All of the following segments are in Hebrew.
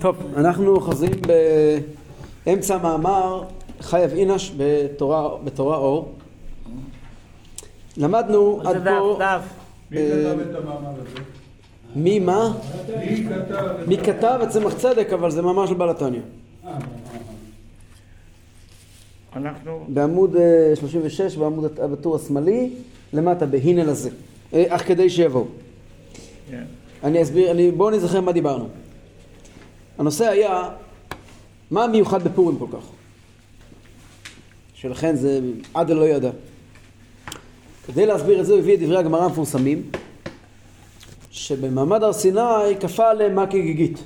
טוב, אנחנו חוזרים באמצע המאמר חייב אינש בתורה, בתורה אור. למדנו עד פה... מי כתב את המאמר הזה? מי מה? מי כתב את צמח צדק, אבל זה מאמר של בעל התניא. אה, אנחנו, בעמוד אה, 36, בעמוד בטור השמאלי, למטה, בהינל הזה. אה, אך כדי שיבואו. כן. אני אסביר, אני, בואו נזכר מה דיברנו. הנושא היה, מה המיוחד בפורים כל כך? שלכן זה עד לא ידע. כדי להסביר את זה הוא הביא את דברי הגמרא המפורסמים, שבמעמד הר סיני כפה עליהם מכה גיגית.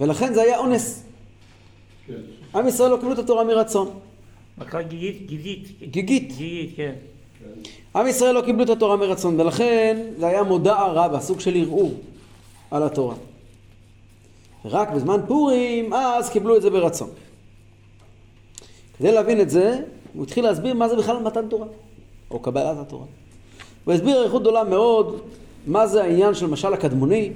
ולכן זה היה אונס. כן. עם ישראל לא קיבלו את התורה מרצון. מכה גיגית, גיגית. גיגית. גיגית, כן. עם ישראל לא קיבלו את התורה מרצון, ולכן זה היה מודע רבה, סוג של ערעור על התורה. רק בזמן פורים, אז קיבלו את זה ברצון. כדי להבין את זה, הוא התחיל להסביר מה זה בכלל מתן תורה, או קבלת התורה. הוא הסביר אריכות גדולה מאוד מה זה העניין של משל הקדמוני,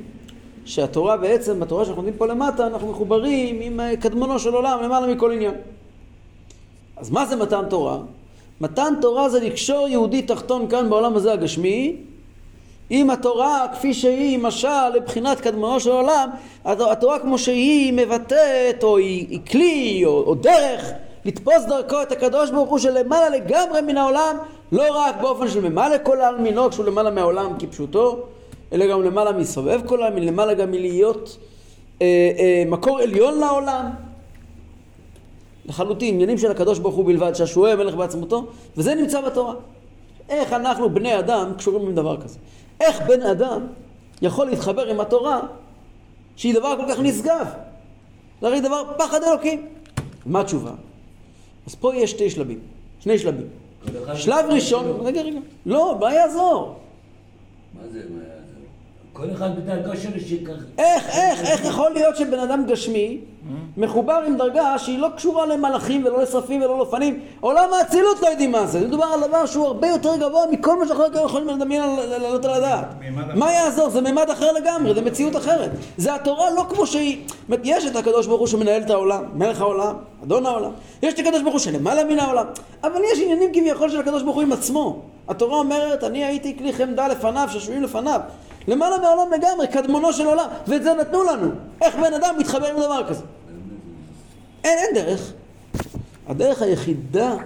שהתורה בעצם, בתורה שאנחנו לומדים פה למטה, אנחנו מחוברים עם אה, קדמונו של עולם למעלה מכל עניין. אז מה זה מתן תורה? מתן תורה זה לקשור יהודי תחתון כאן בעולם הזה הגשמי עם התורה כפי שהיא משל לבחינת קדמונו של עולם התורה כמו שהיא מבטאת או היא, היא כלי או, או דרך לתפוס דרכו את הקדוש ברוך הוא שלמעלה לגמרי מן העולם לא רק באופן של ממלא כל העלמינו כשהוא למעלה מהעולם כפשוטו אלא גם למעלה מסובב כל העלמין למעלה גם מלהיות אה, אה, מקור עליון לעולם לחלוטין, עניינים של הקדוש ברוך הוא בלבד, שהשוער מלך בעצמותו, וזה נמצא בתורה. איך אנחנו בני אדם קשורים עם דבר כזה? איך בן אדם יכול להתחבר עם התורה שהיא דבר כל כך נשגב? זה הרי דבר פחד אלוקים. מה התשובה? אז פה יש שתי שלבים, שני שלבים. שלב ראשון, רגע רגע, לא, מה יעזור? מה זה, מה? כל אחד בדרגה שלו שיקח... איך, איך, איך יכול להיות שבן אדם גשמי מחובר עם דרגה שהיא לא קשורה למלאכים ולא לשרפים ולא לאופנים? עולם האצילות לא יודעים מה זה, מדובר על דבר שהוא הרבה יותר גבוה מכל מה שאנחנו יכולים לדמיין לעלות על הדעת. מה יעזור? זה מימד אחר לגמרי, זה מציאות אחרת. זה התורה לא כמו שהיא יש את הקדוש ברוך הוא שמנהל את העולם, מלך העולם, אדון העולם. יש את הקדוש ברוך הוא שלמעלה מן העולם. אבל יש עניינים כביכול של הקדוש ברוך הוא עם עצמו. התורה אומרת אני הייתי כלי חמדה לפניו ששויים לפניו למעלה מהעולם לגמרי, קדמונו של עולם, ואת זה נתנו לנו. איך בן אדם מתחבר עם דבר כזה? אין, אין דרך. הדרך היחידה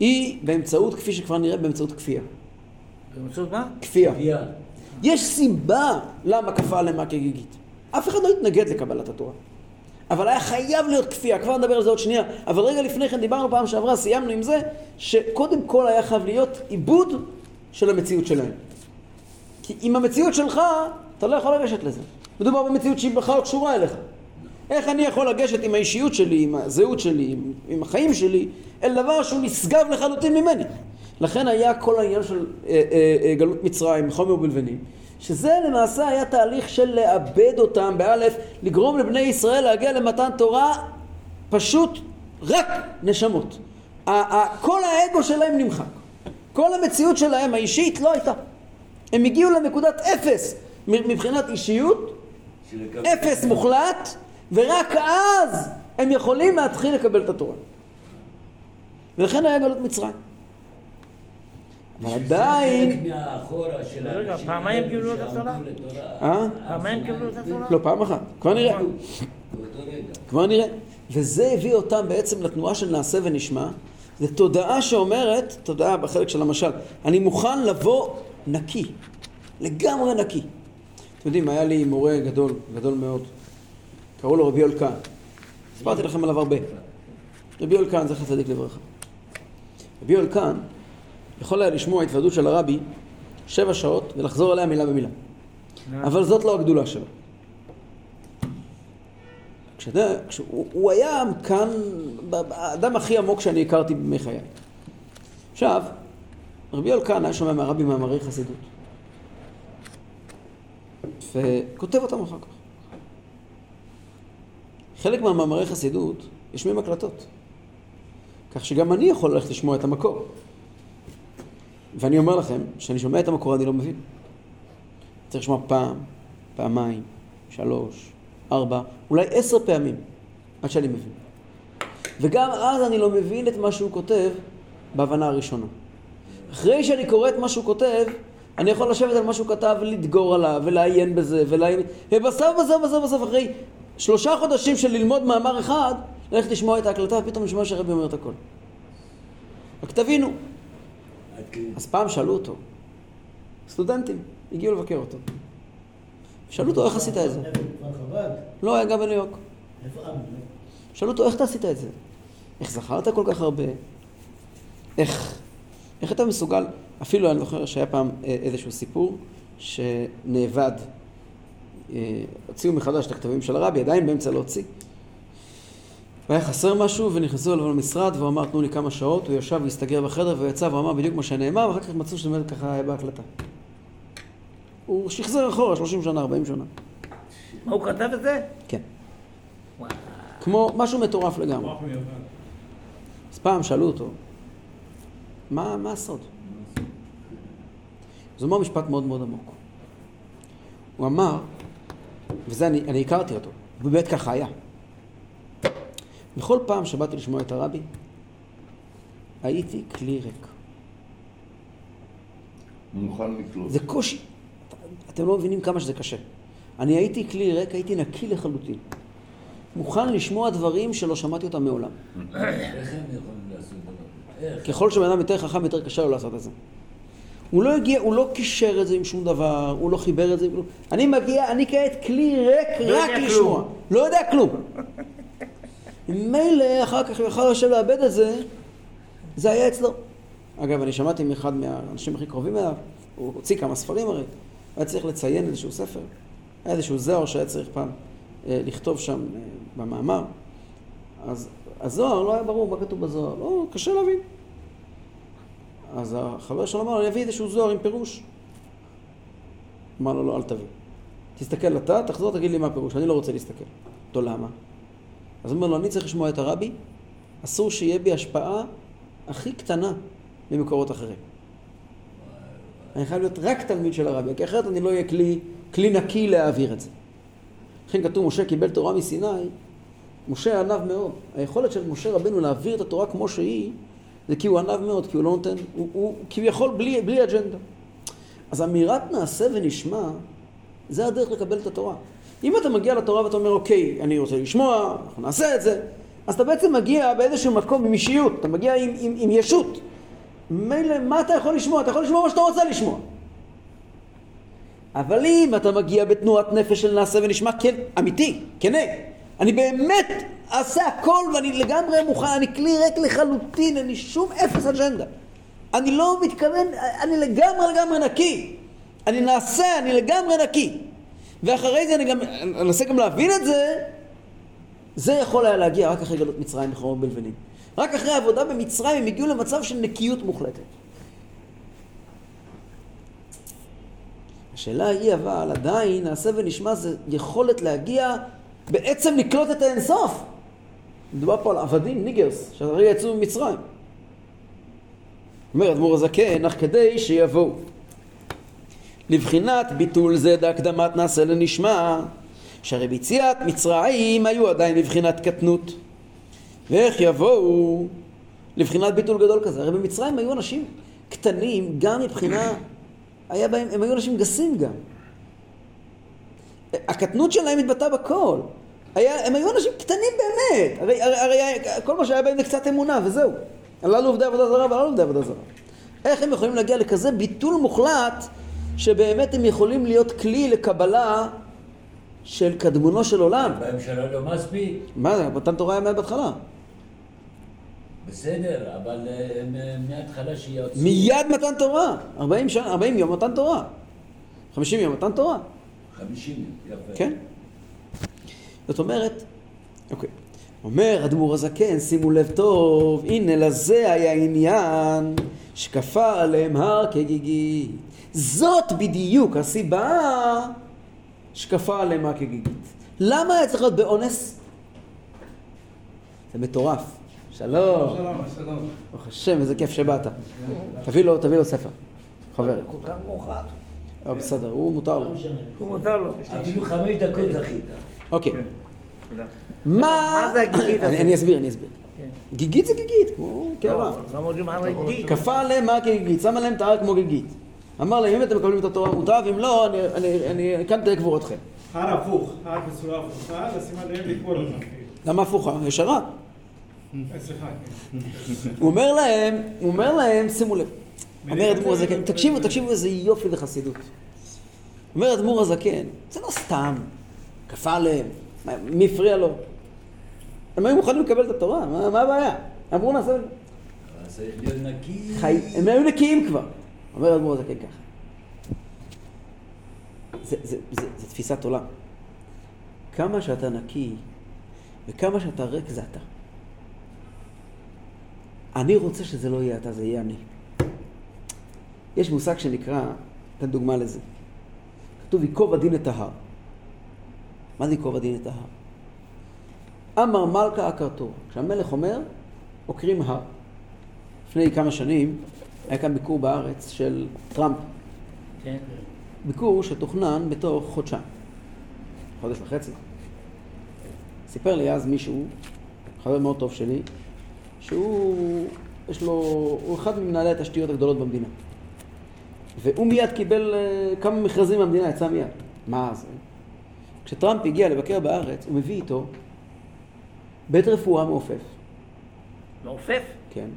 היא באמצעות, כפי שכבר נראה, באמצעות כפייה. באמצעות מה? כפייה. כפייה. יש סיבה למה כפה עליהם מכה גיגית. אף אחד לא התנגד לקבלת התורה. אבל היה חייב להיות כפייה, כבר נדבר על זה עוד שנייה. אבל רגע לפני כן דיברנו פעם שעברה, סיימנו עם זה, שקודם כל היה חייב להיות עיבוד של המציאות שלהם. כי עם המציאות שלך, אתה לא יכול לגשת לזה. מדובר במציאות שהיא בכלל לא קשורה אליך. איך אני יכול לגשת עם האישיות שלי, עם הזהות שלי, עם, עם החיים שלי, אל דבר שהוא נשגב לחלוטין ממני. לכן היה כל העניין של אה, אה, אה, גלות מצרים, חומר ובלבנים, שזה למעשה היה תהליך של לאבד אותם, באלף, לגרום לבני ישראל להגיע למתן תורה פשוט רק נשמות. כל האגו שלהם נמחק. כל המציאות שלהם האישית לא הייתה. הם הגיעו לנקודת אפס מבחינת אישיות, אפס מוחלט, ורק אז הם יכולים להתחיל לקבל את התורה. ולכן היה גלות מצרים. אבל עדיין... חלק מהאחורה של רגע, פעמיים קיבלו את התורה? אה? פעמיים קיבלו את התורה? לא, פעם אחת. כבר נראה. כבר נראה. וזה הביא אותם בעצם לתנועה של נעשה ונשמע. זו תודעה שאומרת, תודעה בחלק של המשל, אני מוכן לבוא נקי, לגמרי נקי. אתם יודעים, היה לי מורה גדול, גדול מאוד, קראו לו רבי יולקן. סיפרתי לכם עליו הרבה. רבי יולקן, זכר צדיק לברכה. רבי יולקן יכול היה לשמוע התוועדות של הרבי שבע שעות ולחזור עליה מילה במילה. אבל זאת לא הגדולה שלו. כשאתה, כשהוא הוא היה כאן האדם הכי עמוק שאני הכרתי בימי חיי. עכשיו, רבי אלקן היה שומע מהרבי מאמרי חסידות. וכותב אותם אחר כך. חלק מהמאמרי חסידות יושבים הקלטות. כך שגם אני יכול ללכת לשמוע את המקור. ואני אומר לכם, כשאני שומע את המקור אני לא מבין. צריך לשמוע פעם, פעמיים, שלוש, ארבע, אולי עשר פעמים, עד שאני מבין. וגם אז אני לא מבין את מה שהוא כותב בהבנה הראשונה. אחרי שאני קורא את מה שהוא כותב, אני יכול לשבת על מה שהוא כתב ולדגור עליו ולעיין בזה ולעיין... ובסוף בסוף בסוף בסוף אחרי שלושה חודשים של ללמוד מאמר אחד, ללכת לשמוע את ההקלטה ופתאום לשמוע שהרבי אומר את הכל. רק תבינו. אז פעם שאלו אותו, סטודנטים, הגיעו לבקר אותו. שאלו אותו איך עשית את זה? איפה, כפר חב"ד? לא, היה גם בניו יורק. שאלו אותו איך אתה עשית את זה? איך זכרת כל כך הרבה? איך? איך אתה מסוגל? אפילו אני זוכר שהיה פעם אה, איזשהו סיפור שנאבד. אה, הוציאו מחדש את הכתבים של הרבי, עדיין באמצע להוציא. והיה חסר משהו ונכנסו אליו למשרד והוא אמר תנו לי כמה שעות, הוא ישב והסתגר בחדר ויצא ואמר בדיוק מה שנאמר ואחר כך מצאו שזה באמת ככה היה בהקלטה. הוא שחזר אחורה 30 שנה, 40 שנה. מה הוא כתב את זה? כן. וואו. כמו משהו מטורף לגמרי. אז פעם שאלו אותו, מה, מה הסוד? אז הוא אמר משפט מאוד מאוד עמוק. הוא אמר, וזה אני, אני הכרתי אותו, הוא באמת ככה היה. בכל פעם שבאתי לשמוע את הרבי, הייתי כלי ריק. מוכן לקלוט. זה קושי. אתם לא מבינים כמה שזה קשה. אני הייתי כלי ריק, הייתי נקי לחלוטין. מוכן לשמוע דברים שלא שמעתי אותם מעולם. איך הם יכולים לעשות כזה? איך? ככל שבן אדם יותר חכם, יותר קשה לו לעשות את זה. הוא לא הגיע, הוא לא קישר את זה עם שום דבר, הוא לא חיבר את זה עם כלום. אני מגיע, אני כעת כלי ריק לא רק לשמוע. לא יודע כלום. מילא, אחר כך יכל לשבת לאבד את זה, זה היה אצלו. אגב, אני שמעתי מאחד מהאנשים הכי קרובים אליו, הוא הוציא כמה ספרים הרי, היה צריך לציין איזשהו ספר, היה איזשהו זוהר שהיה צריך פעם אה, לכתוב שם אה, במאמר, אז הזוהר לא היה ברור מה כתוב בזוהר, לא, קשה להבין. אז החבר שלו אמר אני אביא איזשהו זוהר עם פירוש. אמר לו, לא, אל תביא. תסתכל אתה, תחזור, תגיד לי מה הפירוש, אני לא רוצה להסתכל. אותו למה? אז הוא אומר לו, אני צריך לשמוע את הרבי, אסור שיהיה בי השפעה הכי קטנה ממקורות אחרים. אני חייב להיות רק תלמיד של הרבי, כי אחרת אני לא אהיה כלי, כלי נקי להעביר את זה. לכן כתוב, משה קיבל תורה מסיני, משה ענב מאוד. היכולת של משה רבנו להעביר את התורה כמו שהיא, זה כי הוא ענב מאוד, כי הוא לא נותן, הוא, הוא כביכול בלי, בלי אג'נדה. אז אמירת נעשה ונשמע, זה הדרך לקבל את התורה. אם אתה מגיע לתורה ואתה אומר, אוקיי, אני רוצה לשמוע, אנחנו נעשה את זה, אז אתה בעצם מגיע באיזשהו מקום עם אישיות, אתה מגיע עם, עם, עם ישות. מילא, מה אתה יכול לשמוע? אתה יכול לשמוע מה שאתה רוצה לשמוע. אבל אם אתה מגיע בתנועת נפש של נעשה ונשמע, כן, אמיתי, כנה, אני באמת אעשה הכל ואני לגמרי מוכן, אני כלי ריק לחלוטין, לי שום אפס אג'נדה. אני לא מתכוון, אני לגמרי לגמרי נקי. אני נעשה, אני לגמרי נקי. ואחרי זה אני גם אנסה גם להבין את זה, זה יכול היה להגיע רק אחרי גלות מצרים בחרון בלבנים. רק אחרי העבודה במצרים הם הגיעו למצב של נקיות מוחלטת. השאלה היא אבל עדיין, נעשה ונשמע זה יכולת להגיע בעצם לקלוט את האינסוף. מדובר פה על עבדים, niggers, שהרגע יצאו ממצרים. אומר אדמו"ר הזקן, אך כדי שיבואו. לבחינת ביטול זה בהקדמת נעשה לנשמע, שהרי ביציאת מצרים היו עדיין בבחינת קטנות. ואיך יבואו לבחינת ביטול גדול כזה? הרי במצרים היו אנשים קטנים גם מבחינה, היה בהם, הם היו אנשים גסים גם. הקטנות שלהם התבטאה בכל. היה, הם היו אנשים קטנים באמת. הרי, הרי, הרי כל מה שהיה בהם זה קצת אמונה וזהו. הללו עובדי עבודה זרה והללו עובדי עבודה זרה. איך הם יכולים להגיע לכזה ביטול מוחלט שבאמת הם יכולים להיות כלי לקבלה של קדמונו של עולם? בממשלה לא מספיק, מה? מתן תורה היה מיד בהתחלה. בסדר, אבל אה, אה, מההתחלה שיוצאו... מיד מתן תורה. 40, שנה, 40 יום מתן תורה. 50 יום מתן תורה. 50, יפה. כן? זאת אומרת, אוקיי. אומר אדמו"ר הזקן, שימו לב טוב, הנה לזה היה עניין שכפה עליהם הר כגיגית. זאת בדיוק הסיבה שכפה עליהם הר כגיגית. למה היה צריך להיות באונס? זה מטורף. שלום. שלום, שלום. ברוך השם, איזה כיף שבאת. תביא לו, תביא לו ספר. חבר. כל כך מאוחר. אבל בסדר, הוא מותר לו. לא. הוא מותר לו. אפילו חמש דקות זכית. אוקיי. תודה. מה... מה זה הגיגית אני- הזאת? אני אסביר, אני אסביר. כן. גיגית זה גיגית, כמו קערה. לא, לא על הגיגית. כפה עליהם מה כגיגית, שם עליהם את ההר כמו גיגית. אמר להם, אם אתם מקבלים את התורה מוטב, אם לא, אני- אני- אני כאן תהיה קבורתכם. הר הפוך, הר בצורה הפוכה, לשים עליהם לקבור אותם. למה הפוכה? ישרה. אה, סליחה, כן. הוא אומר להם, הוא אומר להם, שימו לב. אומר אדמו"ר הזקן, תקשיבו, תקשיבו איזה יופי לחסידות. אומר אדמו"ר הזקן, זה לא סתם, כפה עליהם, מי הפריע לו? הם היו מוכנים לקבל את התורה, מה, מה הבעיה? אמרו נעשה... אבל צריך להיות נקי. חי... הם היו נקיים כבר. אומר אדמו"ר הזקן ככה. זה, זה, זה, זה תפיסת עולם. כמה שאתה נקי וכמה שאתה ריק זה אתה. אני רוצה שזה לא יהיה אתה, זה יהיה אני. יש מושג שנקרא, אתן דוגמה לזה. כתוב ייקוב הדין את ההר. מה זה ייקוב הדין את ההר? אמר מלכה עקרתו. כשהמלך אומר, עוקרים הר. לפני כמה שנים היה כאן ביקור בארץ של טראמפ. כן. ביקור שתוכנן בתוך חודשיים, חודש וחצי. סיפר לי אז מישהו, חבר מאוד טוב שלי, שהוא, יש לו, הוא אחד ממנהלי התשתיות הגדולות במדינה. והוא מיד קיבל אה, כמה מכרזים מהמדינה, יצא מיד. מה זה? כשטראמפ הגיע לבקר בארץ, הוא מביא איתו בית רפואה מעופף, מעופף? כן.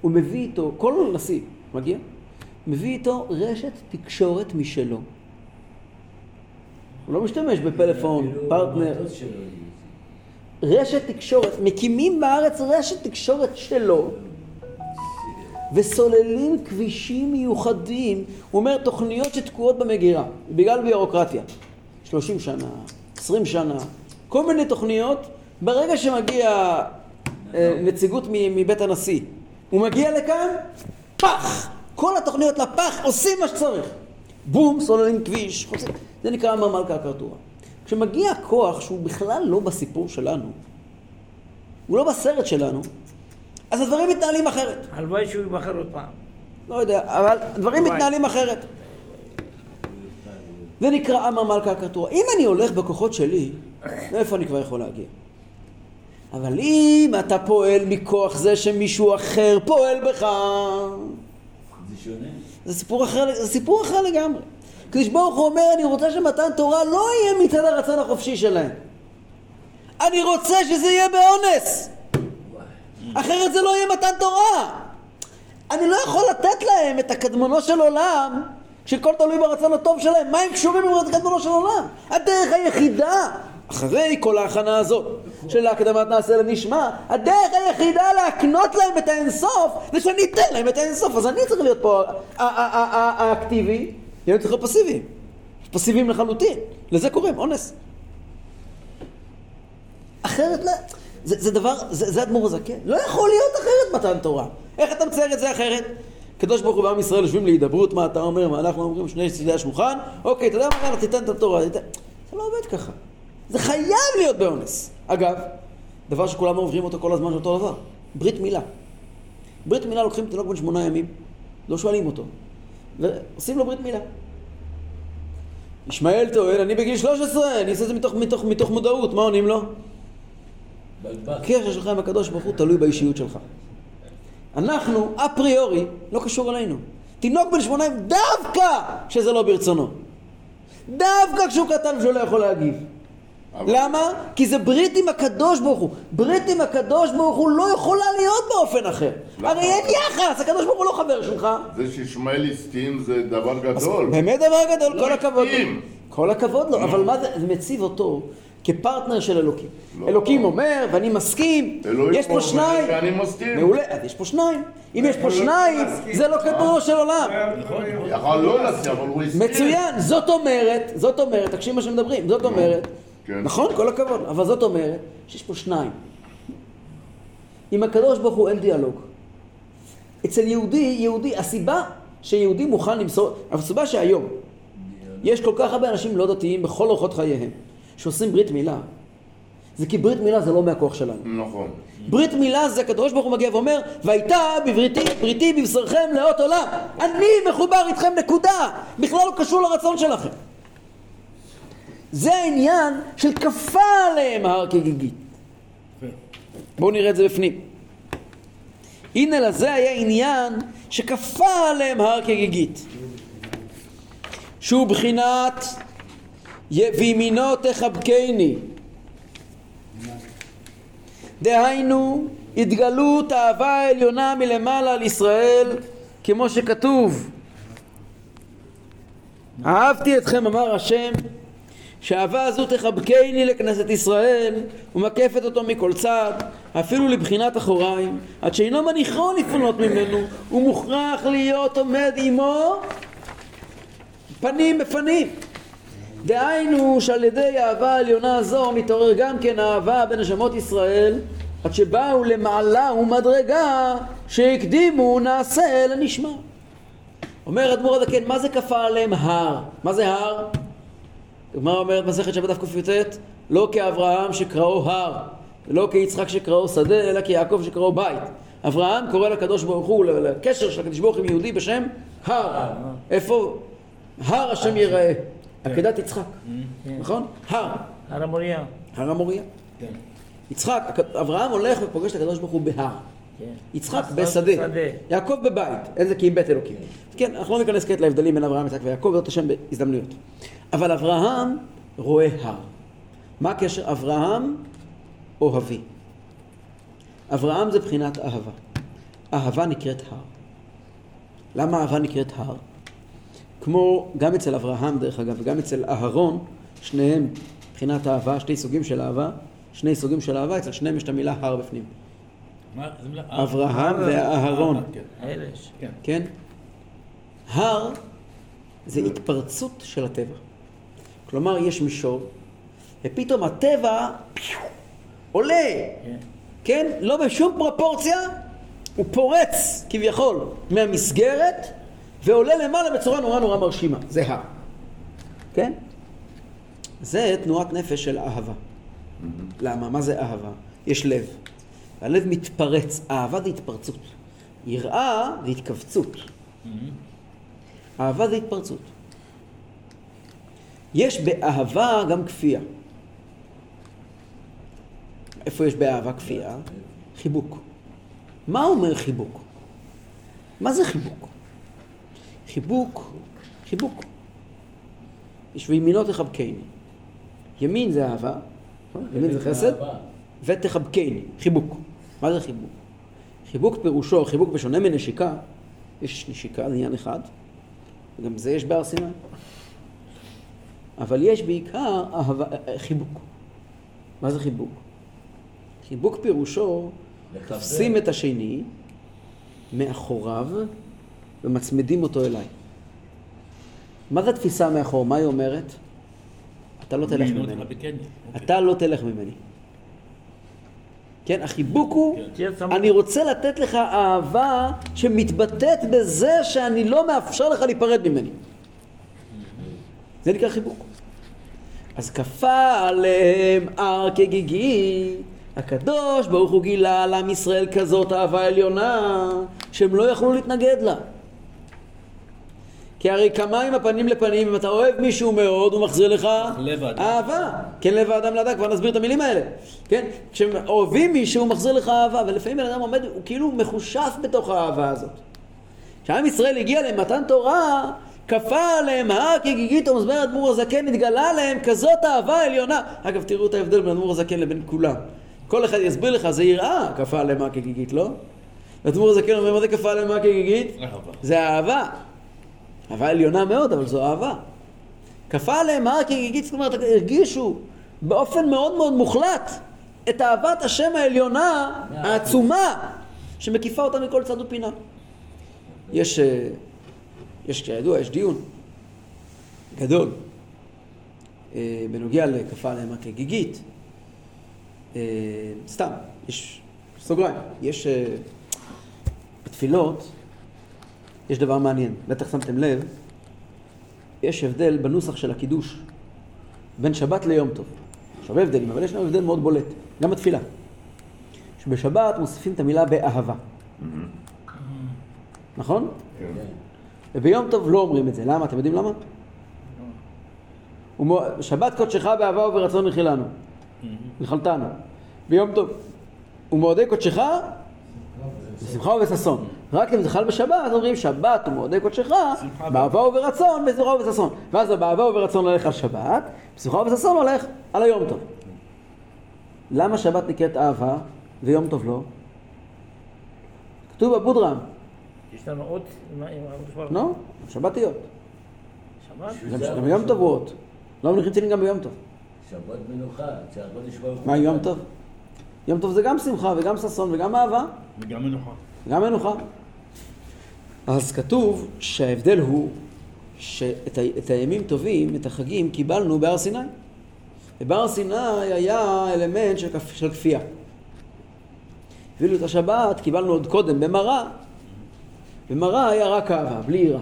הוא מביא איתו, כל נשיא מגיע, מביא איתו רשת תקשורת משלו. הוא לא משתמש בפלאפון, פרטנר. רשת תקשורת, מקימים בארץ רשת תקשורת שלו וסוללים כבישים מיוחדים. הוא אומר תוכניות שתקועות במגירה, בגלל ביורוקרטיה. 30 שנה, 20 שנה, כל מיני תוכניות. ברגע שמגיע אה, נציגות מבית הנשיא, הוא מגיע לכאן, פח! כל התוכניות לפח, עושים מה שצריך. בום, סוללים כביש, חוצים. זה נקרא אמר מלכה הקרטורה. כשמגיע כוח שהוא בכלל לא בסיפור שלנו, הוא לא בסרט שלנו, אז הדברים מתנהלים אחרת. הלוואי שהוא ייבחר עוד פעם. לא יודע, אבל הדברים. מתנהלים אחרת. זה נקרא אמר מלכה הקרטורה. אם אני הולך בכוחות שלי, לאיפה אני כבר יכול להגיע? אבל אם אתה פועל מכוח זה שמישהו אחר פועל בך, זה שונה. זה סיפור אחר, זה סיפור אחר לגמרי. הקדוש ברוך הוא אומר, אני רוצה שמתן תורה לא יהיה מצד הרצון החופשי שלהם. אני רוצה שזה יהיה באונס. אחרת זה לא יהיה מתן תורה. אני לא יכול לתת להם את הקדמונו של עולם, כשכל תלוי ברצון הטוב שלהם. מה הם קשורים עם קדמונו של עולם? הדרך היחידה, אחרי כל ההכנה הזאת של הקדמת נעשה לנשמע, הדרך היחידה להקנות להם את האינסוף, זה שאני אתן להם את האינסוף. אז אני צריך להיות פה האקטיבי, הם צריכים להיות פסיביים. פסיביים לחלוטין. לזה קוראים אונס. אחרת לא... זה, זה דבר, זה, זה אדמו"ר הזקן. לא יכול להיות אחרת מתן תורה. איך אתה מצייר את זה אחרת? הקדוש ברוך הוא ועם ישראל יושבים להידברות, מה אתה אומר, מה אנחנו אומרים, שני צידי השולחן, אוקיי, אתה יודע מה, יאללה, תיתן את התורה. תיתן. זה לא עובד ככה. זה חייב להיות באונס. אגב, דבר שכולם עוברים אותו כל הזמן, זה אותו דבר. ברית מילה. ברית מילה לוקחים תינוק בן שמונה ימים, לא שואלים אותו, ועושים לו ברית מילה. ישמעאל טוען, אני בגיל 13, אני אעשה את זה מתוך, מתוך, מתוך מודעות, מה עונים לו? הקשר שלך עם הקדוש ברוך הוא תלוי באישיות שלך. אנחנו, אפריורי, לא קשור אלינו. תינוק בן שמוניים, דווקא כשזה לא ברצונו. דווקא כשהוא קטן שהוא לא יכול להגיב. אבל- למה? כי זה ברית עם הקדוש ברוך הוא. ברית עם הקדוש ברוך הוא לא יכולה להיות באופן אחר. למה? הרי אין יחס, הקדוש ברוך הוא לא חבר שלך. זה שישמעאל הסכים זה דבר גדול. באמת דבר גדול, לא כל הכבוד לו. הסכים. כל הכבוד לו, אבל מה זה, זה מציב אותו כפרטנר של אלוקים. לא. אלוקים אומר, ואני מסכים, יש פה שניים. ואני מסכים. מעולה, אז יש פה שניים. אם יש פה שניים, זה לא קדמונו של עולם. יכול לא לשים, אבל הוא הסכים. מצוין, זאת אומרת, זאת אומרת, תקשיב מה שמדברים, זאת אומרת, כן. נכון, כל הכבוד, אבל זאת אומרת שיש פה שניים. עם הקדוש ברוך הוא אין דיאלוג. אצל יהודי, יהודי, הסיבה שיהודי מוכן למסור, הסיבה שהיום יש כל כך הרבה אנשים לא דתיים בכל אורחות חייהם, שעושים ברית מילה, זה כי ברית מילה זה לא מהכוח שלנו. נכון. ברית מילה זה הקדוש ברוך הוא מגיע ואומר והייתה בבריתי, בריתי בבשרכם לאות עולם. אני מחובר איתכם נקודה. בכלל לא קשור לרצון שלכם. זה העניין של כפה עליהם ההר כגיגית. בואו נראה את זה בפנים. הנה לזה היה עניין שכפה עליהם הר כגיגית. שהוא בחינת וימינו תחבקני. דהיינו התגלות האהבה העליונה מלמעלה על ישראל כמו שכתוב אהבתי אתכם אמר השם שהאהבה הזו תחבקני לכנסת ישראל ומקפת אותו מכל צד אפילו לבחינת אחוריים עד שאינו מניחו לפנות ממנו הוא מוכרח להיות עומד עמו פנים בפנים דהיינו שעל ידי האהבה העליונה הזו מתעורר גם כן האהבה בנשמות ישראל עד שבאו למעלה ומדרגה שהקדימו נעשה לנשמע. אומר אדמו"ר הזקן, מה זה כפה עליהם הר? מה זה הר? הגמרא אומרת מסכת שבת ק"ט לא כאברהם שקראו הר ולא כיצחק שקראו שדה אלא כיעקב שקראו בית. אברהם קורא לקדוש ברוך הוא, לקשר של הקדוש ברוך הוא עם יהודי בשם הר. איפה? הר השם ייראה. עקדת יצחק, נכון? הר. הר המוריה. הר המוריה. יצחק, אברהם הולך ופוגש את הקדוש ברוך הוא בהר. כן. יצחק בשדה. יעקב בבית, איזה כי אם בית אלוקים. כן, אנחנו לא ניכנס כעת להבדלים בין אברהם, יצחק ויעקב, בעזרת השם בהזדמנויות. אבל אברהם רואה הר. מה הקשר אברהם אוהבי? אברהם זה בחינת אהבה. אהבה נקראת הר. למה אהבה נקראת הר? כמו גם אצל אברהם דרך אגב וגם אצל אהרון, שניהם מבחינת אהבה, שני סוגים של אהבה, שני סוגים של אהבה, אצל שניהם יש את המילה הר בפנים. מילה? אברהם ואהרון, אה, כן. האלש. כן. כן? הר זה התפרצות של הטבע. כלומר, יש מישור, ופתאום הטבע פיו, עולה, כן. כן? לא בשום פרופורציה, הוא פורץ כביכול מהמסגרת ועולה למעלה בצורה נורא נורא מרשימה. זה הר. כן? זה תנועת נפש של אהבה. למה? מה זה אהבה? יש לב. והלב מתפרץ. אהבה זה התפרצות. יראה זה התכווצות. אהבה זה התפרצות. יש באהבה גם כפייה. איפה יש באהבה כפייה? חיבוק. מה אומר חיבוק? מה זה חיבוק? חיבוק, חיבוק. יש וימינו תחבקני. ימין זה אהבה, נכון? ימין זה חסד, ותחבקני, חיבוק. מה זה חיבוק? חיבוק פירושו, חיבוק בשונה מנשיקה, יש נשיקה, זה עניין אחד, וגם זה יש בהר סיני. אבל יש בעיקר אהבה, חיבוק. מה זה חיבוק? חיבוק פירושו, תופסים את השני מאחוריו ומצמידים אותו אליי. מה זה תפיסה מאחור? מה היא אומרת? אתה לא תלך ממני. תחבקני. אתה לא תלך ממני. כן, החיבוק הוא, תהיה צמוד. אני רוצה לתת לך אהבה שמתבטאת בזה שאני לא מאפשר לך להיפרד ממני. זה נקרא חיבוק. אז כפה עליהם הר כגיגי, הקדוש ברוך הוא גילה לעם ישראל כזאת אהבה עליונה, שהם לא יכלו להתנגד לה. כי הרי כמה עם הפנים לפנים, אם אתה אוהב מישהו מאוד, הוא מחזיר לך. אהבה. כן, לב האדם לאדם, כבר נסביר את המילים האלה. כן, כשאוהבים מישהו, הוא מחזיר לך אהבה, ולפעמים בן אדם עומד, הוא כאילו מחושף בתוך האהבה הזאת. כשעם ישראל הגיע למתן תורה, כפה עליהם הר כגיגית ומזמר אדמו"ר הזקן, התגלה עליהם כזאת אהבה עליונה. אגב, תראו את ההבדל בין אדמו"ר הזקן לבין כולם. כל אחד יסביר לך, זה יראה, כפה עליהם הר כגיגית, לא? אדמו"ר הזקן אומר, מה זה כפה עליהם הר כגיגית? אהבה. זה אהבה. אהבה עליונה מאוד, אבל זו אהבה. כפה עליהם הר כגיגית, זאת אומרת, הרגישו באופן מאוד מאוד מוחלט את אהבת השם העליונה, העצומה, שמקיפה אותם מכל צד ופינה. יש, אה, יש כידוע, יש דיון גדול אה, בנוגע לכפה עליהם הר כגיגית. אה, סתם, יש סוגריים, יש בתפילות יש דבר מעניין, בטח שמתם לב, יש הבדל בנוסח של הקידוש בין שבת ליום טוב. הרבה הבדלים, אבל יש לנו הבדל מאוד בולט, גם בתפילה. שבשבת מוסיפים את המילה באהבה. נכון? כן. וביום טוב לא אומרים את זה. למה? אתם יודעים למה? ומו- שבת קודשך באהבה וברצון נחילנו. נחלתנו. ביום טוב. ומועדי קודשך בשמחה ובששון. רק אם זה חל בשבת, אז אומרים שבת ומועדי קודשך באהבה וברצון, בשמחה ובששון. ואז באהבה וברצון הולך על שבת, בשמחה ובששון הולך על היום טוב. למה שבת נקראת אהבה ויום טוב לא? כתוב בבודרם, יש לנו עוד... נו, שבתיות. שבת? גם ביום טוב הוא אות. לא מניחים תפילין גם ביום טוב. שבת מנוחה, שהקודש ברוך הוא... מה יום טוב? יום טוב זה גם שמחה וגם ששון וגם אהבה, וגם מנוחה. וגם מנוחה. אז כתוב שההבדל הוא שאת ה- את הימים טובים, את החגים, קיבלנו בהר סיני. ובהר סיני היה אלמנט של, כפ- של כפייה. ואילו את השבת קיבלנו עוד קודם במראה. במראה היה רק אהבה, בלי יראה.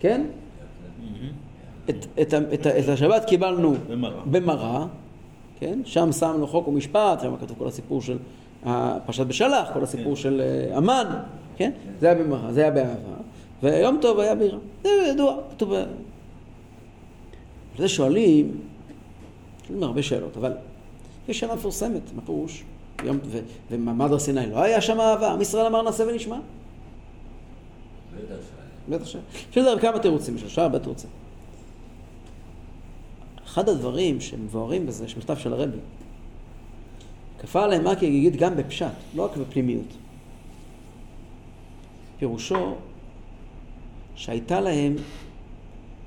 כן? את, את, את, את השבת קיבלנו במראה. כן? שם שמנו חוק ומשפט, שם כתוב כל הסיפור של פרשת בשלח, כל הסיפור של אה, המן, כן? זה היה במראה, זה היה באהבה, ויום טוב היה ביראה. זה ידוע, כתוב... על זה שואלים, שואלים הרבה שאלות, אבל יש שאלה מפורסמת, מה פירוש? יום, ו, ומעמד הר סיני לא היה שם אהבה, עם ישראל אמר נעשה ונשמע? בטח ש... יש לזה כמה תירוצים, יש לזה הרבה תירוצים. אחד הדברים שמבוארים בזה, יש מכתב של הרבי, כפה עליהם מרקי הגיגית גם בפשט, לא רק בפנימיות. פירושו שהייתה להם,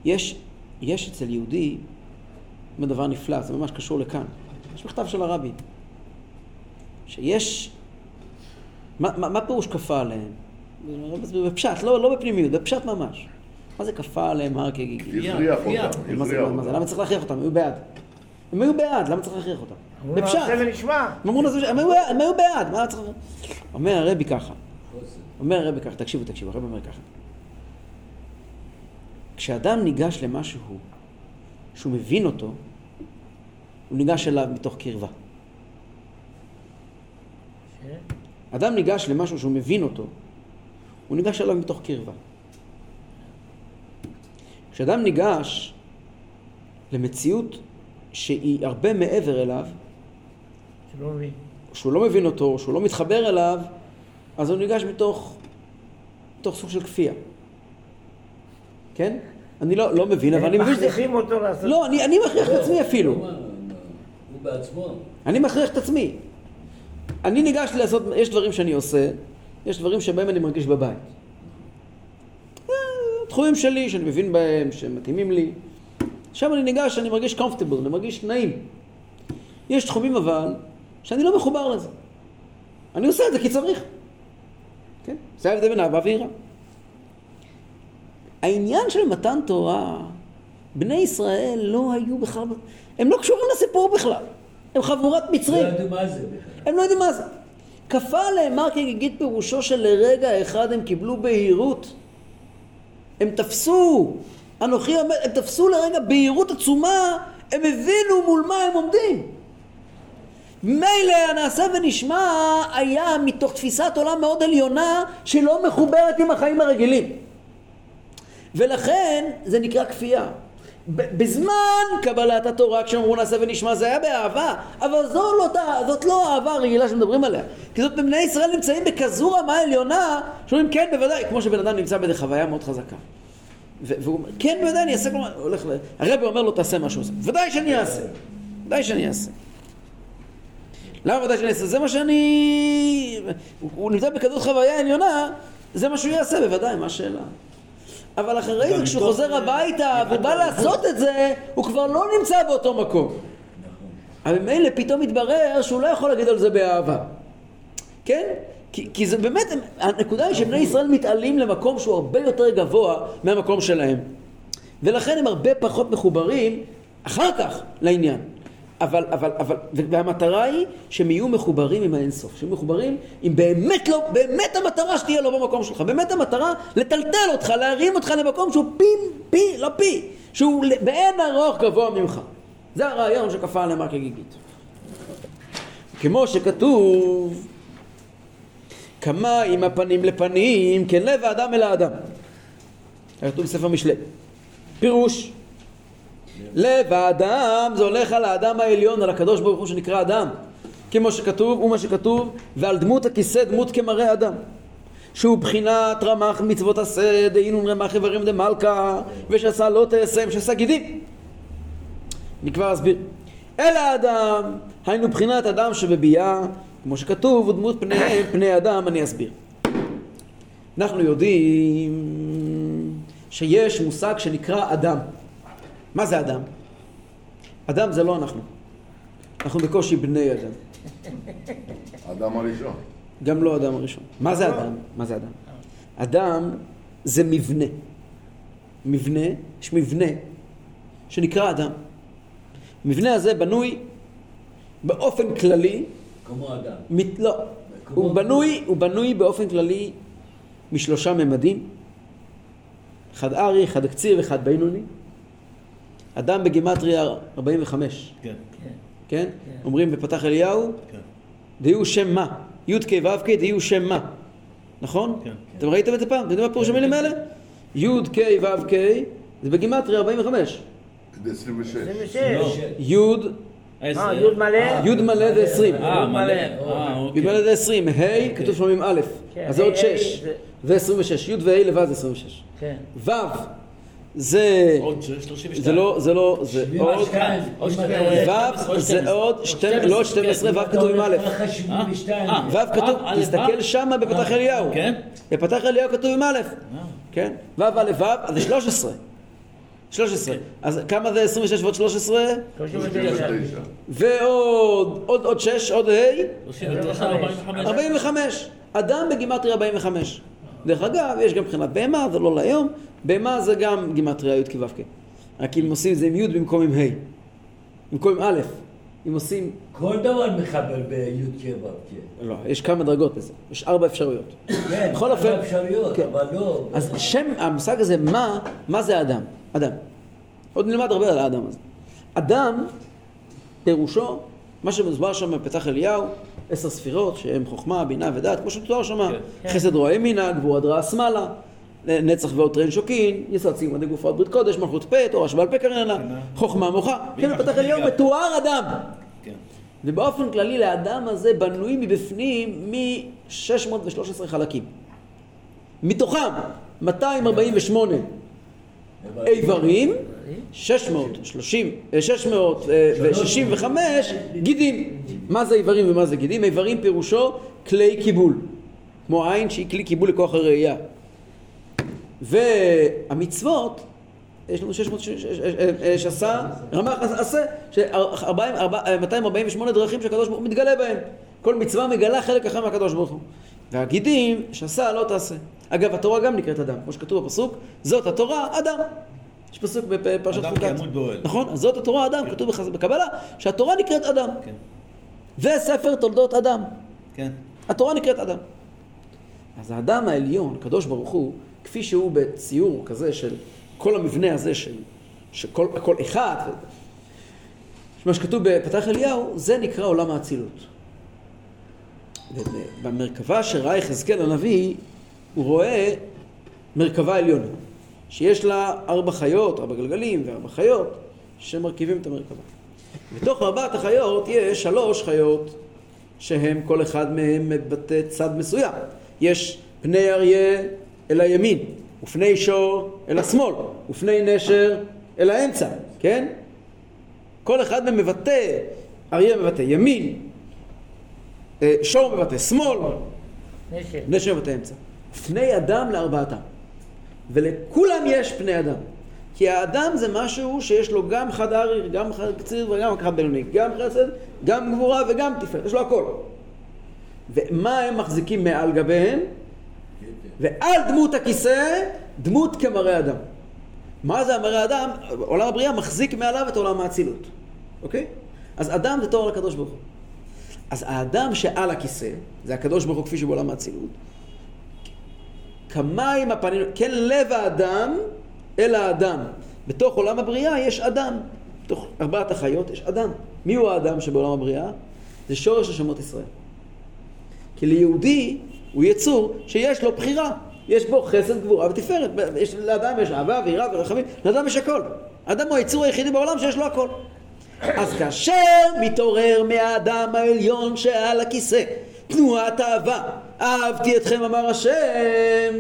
יש, יש אצל יהודי, דבר נפלא, זה ממש קשור לכאן. יש מכתב של הרבי, שיש, מה, מה, מה פירוש כפה עליהם? בפשט, לא, לא בפנימיות, בפשט ממש. מה זה כפה עליהם הר כגיגית? הכריח. אותם, הכריח אותם. למה צריך להכריח אותם? היו בעד. הם היו בעד, למה צריך להכריח אותם? אמרו בפשט. נעשה ונשמע. הם אמרו היו- בעד, מה צריך... אומר הרבי ככה. אומר הרבי ככה, תקשיבו, תקשיבו, הרבי אומר ככה. כשאדם ניגש למשהו שהוא מבין אותו, הוא ניגש אליו מתוך קרבה. ש- אדם ניגש למשהו שהוא מבין אותו, הוא ניגש אליו מתוך קרבה. כשאדם ניגש למציאות שהיא הרבה מעבר אליו, שלא מבין. שהוא לא מבין אותו, שהוא לא מתחבר אליו, אז הוא ניגש מתוך, מתוך סוג של כפייה. כן? אני לא, לא מבין, אבל אני מבין שזה... מכריחים אותו לעשות. לא, אני, אני מכריח את עצמי אפילו. מה, מה, הוא בעצמו. אני מכריח את עצמי. אני ניגש לעשות, יש דברים שאני עושה, יש דברים שבהם אני מרגיש בבית. אה, תחומים שלי, שאני מבין בהם, שמתאימים לי. שם אני ניגש, אני מרגיש comfortable, אני מרגיש נעים. יש תחומים אבל, שאני לא מחובר לזה. אני עושה את זה כי צריך. כן? זה ההבדל בין אהבה ויראה. העניין של מתן תורה, בני ישראל לא היו בכלל, הם לא קשורים לסיפור בכלל. הם חבורת לא מצרים. ידעו מה זה בכלל. הם לא יודעים מה זה. כפה עליהם מר כגיגית פירושו שלרגע אחד הם קיבלו בהירות. הם תפסו, אנוכי עומד, הם תפסו לרגע בהירות עצומה, הם הבינו מול מה הם עומדים. מילא הנעשה ונשמע היה מתוך תפיסת עולם מאוד עליונה שלא מחוברת עם החיים הרגילים. ולכן זה נקרא כפייה. בזמן קבלת התורה, כשאמרו נעשה ונשמע, זה היה באהבה, אבל זו לא, זאת לא האהבה הרגילה שמדברים עליה. כי זאת בני ישראל נמצאים בכזו רמה עליונה, שאומרים כן בוודאי, כמו שבן אדם נמצא באיזה חוויה מאוד חזקה. והוא אומר, כן בוודאי אני אעשה כל מה, הולך ל... הרבי אומר לו תעשה מה שהוא עושה. ודאי שאני אעשה. ודאי שאני אעשה. למה ודאי שאני אעשה? זה מה שאני... הוא, נמצא בכזאת חוויה עליונה, זה מה שהוא יעשה, בוודאי, מה השאלה? אבל אחרי זה, כשהוא חוזר הביתה והוא בא לעשות את זה, הוא כבר לא נמצא באותו מקום. אבל ממילא פתאום מתברר שהוא לא יכול להגיד על זה באהבה. כן? כי, כי זה באמת, הנקודה היא שבני ישראל מתעלים למקום שהוא הרבה יותר גבוה מהמקום שלהם. ולכן הם הרבה פחות מחוברים אחר כך לעניין. אבל, אבל, אבל, והמטרה היא שהם יהיו מחוברים עם האינסוף, שהם מחוברים עם באמת לא, באמת המטרה שתהיה לא במקום שלך, באמת המטרה לטלטל אותך, להרים אותך למקום שהוא פי, פי, לא פי, שהוא באין ארוך גבוה ממך. זה הרעיון שכפה נאמר כגיגית. כמו שכתוב, כמה עם הפנים לפנים, כן לב האדם אל האדם. כתוב בספר משלי. פירוש, לב האדם זה הולך על האדם העליון, על הקדוש ברוך הוא שנקרא אדם. כמו שכתוב, ומה שכתוב, ועל דמות הכיסא דמות כמראה אדם. שהוא בחינת רמ"ח מצוות עשה, דהינון רמ"ח איברים דמלכה, ושעשה לא תאסם, שעשה גידים. אני כבר אסביר. אל האדם, היינו בחינת אדם שבביאה, כמו שכתוב, ודמות פני, פני אדם, אני אסביר. אנחנו יודעים שיש מושג שנקרא אדם. מה זה אדם? אדם זה לא אנחנו. אנחנו בקושי בני אדם. האדם הראשון. גם לא אדם הראשון. מה זה אדם? מה זה אדם? אדם זה מבנה. מבנה, יש מבנה שנקרא אדם. המבנה הזה בנוי באופן כללי, כמו אדם. מת, לא, כמו- הוא בנוי, הוא בנוי באופן כללי משלושה ממדים, אחד ארי, אחד קציר ואחד בינוני. אדם בגימטריה 45, כן. כן? אומרים בפתח אליהו, כן. דהיו שם מה, י"ק ו"ק דהיו שם מה, נכון? כן. אתם ראיתם את זה פעם? אתם יודעים מה פירוש המילים האלה? י"ק ו"ק זה בגימטריה 45, זה 26. 26. לא. י' עשר. אה, י' מלא? י' מלא זה 20, אה, מלא. אה, י' אוקיי. מלא זה 20, ה' כתוב שם עם א', כן, אז זה עוד 6, זה- זה 26, י' וה' לבד זה 26, כן. ו' זה, עוד 32. זה לא, זה לא, זה עוד. עוד ו' זה עוד, שתי- לא 12, ו' כתוב עם א', אתה הולך לך 72. אה, ו' כתוב, אה, תסתכל. שמה בפתח אליהו, כן? בפתח אליהו כתוב עם א', כן? ו' א' ו', זה 13. 13. אז כמה זה 26 ועוד 13? 39. 39. ועוד עוד עוד 6, עוד ה', 39, 45. 45. אדם בגימטריה 45. דרך אגב, יש גם מבחינת בהמה, זה לא להיום. בהמה זה גם גימטריה י' כו' כ'. רק אם עושים את זה עם י' במקום עם ה'. במקום עם א'. אם עושים... כל דבר מחבר בי"ק ו"ק. לא, יש כמה דרגות בזה. יש ארבע אפשרויות. כן, בכל אופן- הרבה אפשרויות, כן. אבל לא. אז שם, המושג הזה, מה, מה זה אדם? אדם. עוד נלמד הרבה על האדם הזה. אדם, פירושו, מה שמוסבר שם בפתח אליהו, עשר ספירות, שהן חוכמה, בינה ודעת, כמו שמתואר שם, חסד רואה ימינה, גבורת רעה שמאלה, נצח ועוד טרן שוקין, יסוד סיום עדי גופות ברית קודש, מלכות פה, תורה שבעל פה קרננה, חוכמה מוחה. כן, בפתח אליהו מתואר אדם. ובאופן כללי לאדם הזה בנוי מבפנים מ-613 חלקים. מתוכם 248 איברים, 630, אה, 665 גידים. מה זה איברים ומה זה גידים? איברים פירושו כלי קיבול. כמו עין שהיא כלי קיבול לכוח הראייה. והמצוות, יש לנו 600, שעשה, רמ"ח עשה, ש- ארבעים- ארבע- אה, 248 דרכים שהקדוש ברוך הוא מתגלה בהם. כל מצווה מגלה חלק אחר מהקדוש ברוך הוא. והגידים, שעשה לא תעשה. אגב, התורה גם נקראת אדם, כמו שכתוב בפסוק, זאת התורה, אדם. יש פסוק בפרשת אדם חוקת. כעמוד באוהל. נכון, אז זאת התורה אדם, כתוב בחז- בקבלה, שהתורה נקראת אדם. כן. וספר תולדות אדם. כן. התורה נקראת אדם. אז האדם העליון, הקדוש ברוך הוא, כפי שהוא בציור כזה של כל המבנה הזה של שכל הכל אחד, מה שכתוב בפתח אליהו, זה נקרא עולם האצילות. במרכבה שראה יחזקאל הנביא, הוא רואה מרכבה עליונה, שיש לה ארבע חיות, ארבע גלגלים וארבע חיות, שמרכיבים את המרכבה. בתוך ארבעת החיות יש שלוש חיות שהם כל אחד מהם מבטא צד מסוים. יש פני אריה אל הימין, ופני שור אל השמאל, ופני נשר אל האמצע, כן? כל אחד מהם מבטא, אריה מבטא ימין, אה, שור מבטא שמאל, נשר. נשר מבטא אמצע. פני אדם לארבעתם. ולכולם יש פני אדם. כי האדם זה משהו שיש לו גם חד ארי, גם חד קציר וגם חד בינוני, גם חסד, גם גבורה וגם תפארת, יש לו הכל. ומה הם מחזיקים מעל גביהם? ועל דמות הכיסא, דמות כמראה אדם. מה זה המראה אדם? עולם הבריאה מחזיק מעליו את עולם האצילות, אוקיי? אז אדם זה תואר לקדוש ברוך הוא. אז האדם שעל הכיסא, זה הקדוש ברוך הוא כפי שבעולם האצילות, כמים הפנים, כן לב האדם אל האדם. בתוך עולם הבריאה יש אדם. בתוך ארבעת החיות יש אדם. מי הוא האדם שבעולם הבריאה? זה שורש נשמות ישראל. כי ליהודי הוא יצור שיש לו בחירה. יש בו חסד, גבורה ותפארת. יש, לאדם יש אהבה ויראה ורחמים, לאדם יש הכל. האדם הוא היצור היחידי בעולם שיש לו הכל. אז כאשר מתעורר מהאדם העליון שעל הכיסא תנועת אהבה, אהבתי אתכם אמר השם,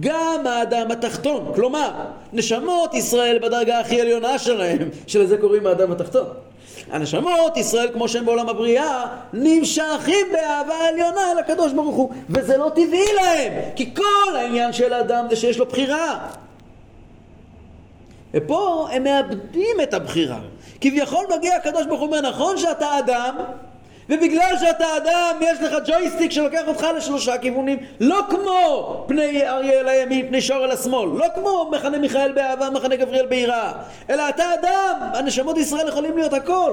גם האדם התחתון, כלומר, נשמות ישראל בדרגה הכי עליונה שלהם, שלזה קוראים האדם התחתון. הנשמות ישראל, כמו שהם בעולם הבריאה, נמשכים באהבה עליונה אל הקדוש ברוך הוא, וזה לא טבעי להם, כי כל העניין של האדם זה שיש לו בחירה. ופה הם מאבדים את הבחירה. כביכול מגיע הקדוש ברוך הוא אומר, נכון שאתה אדם, ובגלל שאתה אדם יש לך ג'ויסטיק שלוקח אותך לשלושה כיוונים לא כמו פני אריה אל הימין, פני שור אל השמאל לא כמו מחנה מיכאל באהבה, מחנה גבריאל ביראה אלא אתה אדם, הנשמות ישראל יכולים להיות הכל.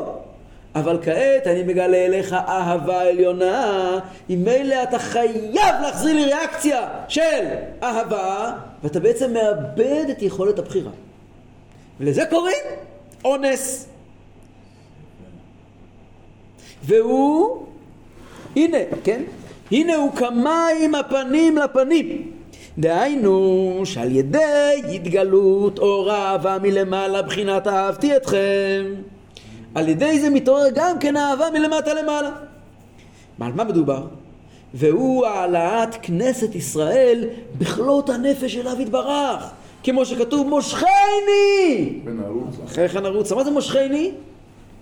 אבל כעת אני מגלה אליך אהבה עליונה אם מילא אתה חייב להחזיר לי ריאקציה של אהבה ואתה בעצם מאבד את יכולת הבחירה. ולזה קוראים אונס והוא, הנה, כן? הנה הוא כמים הפנים לפנים. דהיינו שעל ידי התגלות אור אהבה מלמעלה בחינת אהבתי אתכם על ידי זה מתעורר גם כן אהבה מלמטה למעלה. על מה מדובר? והוא העלאת כנסת ישראל בכלות הנפש אליו יתברך כמו שכתוב מושכני. אחרי כן נרוץ, מה זה מושכני?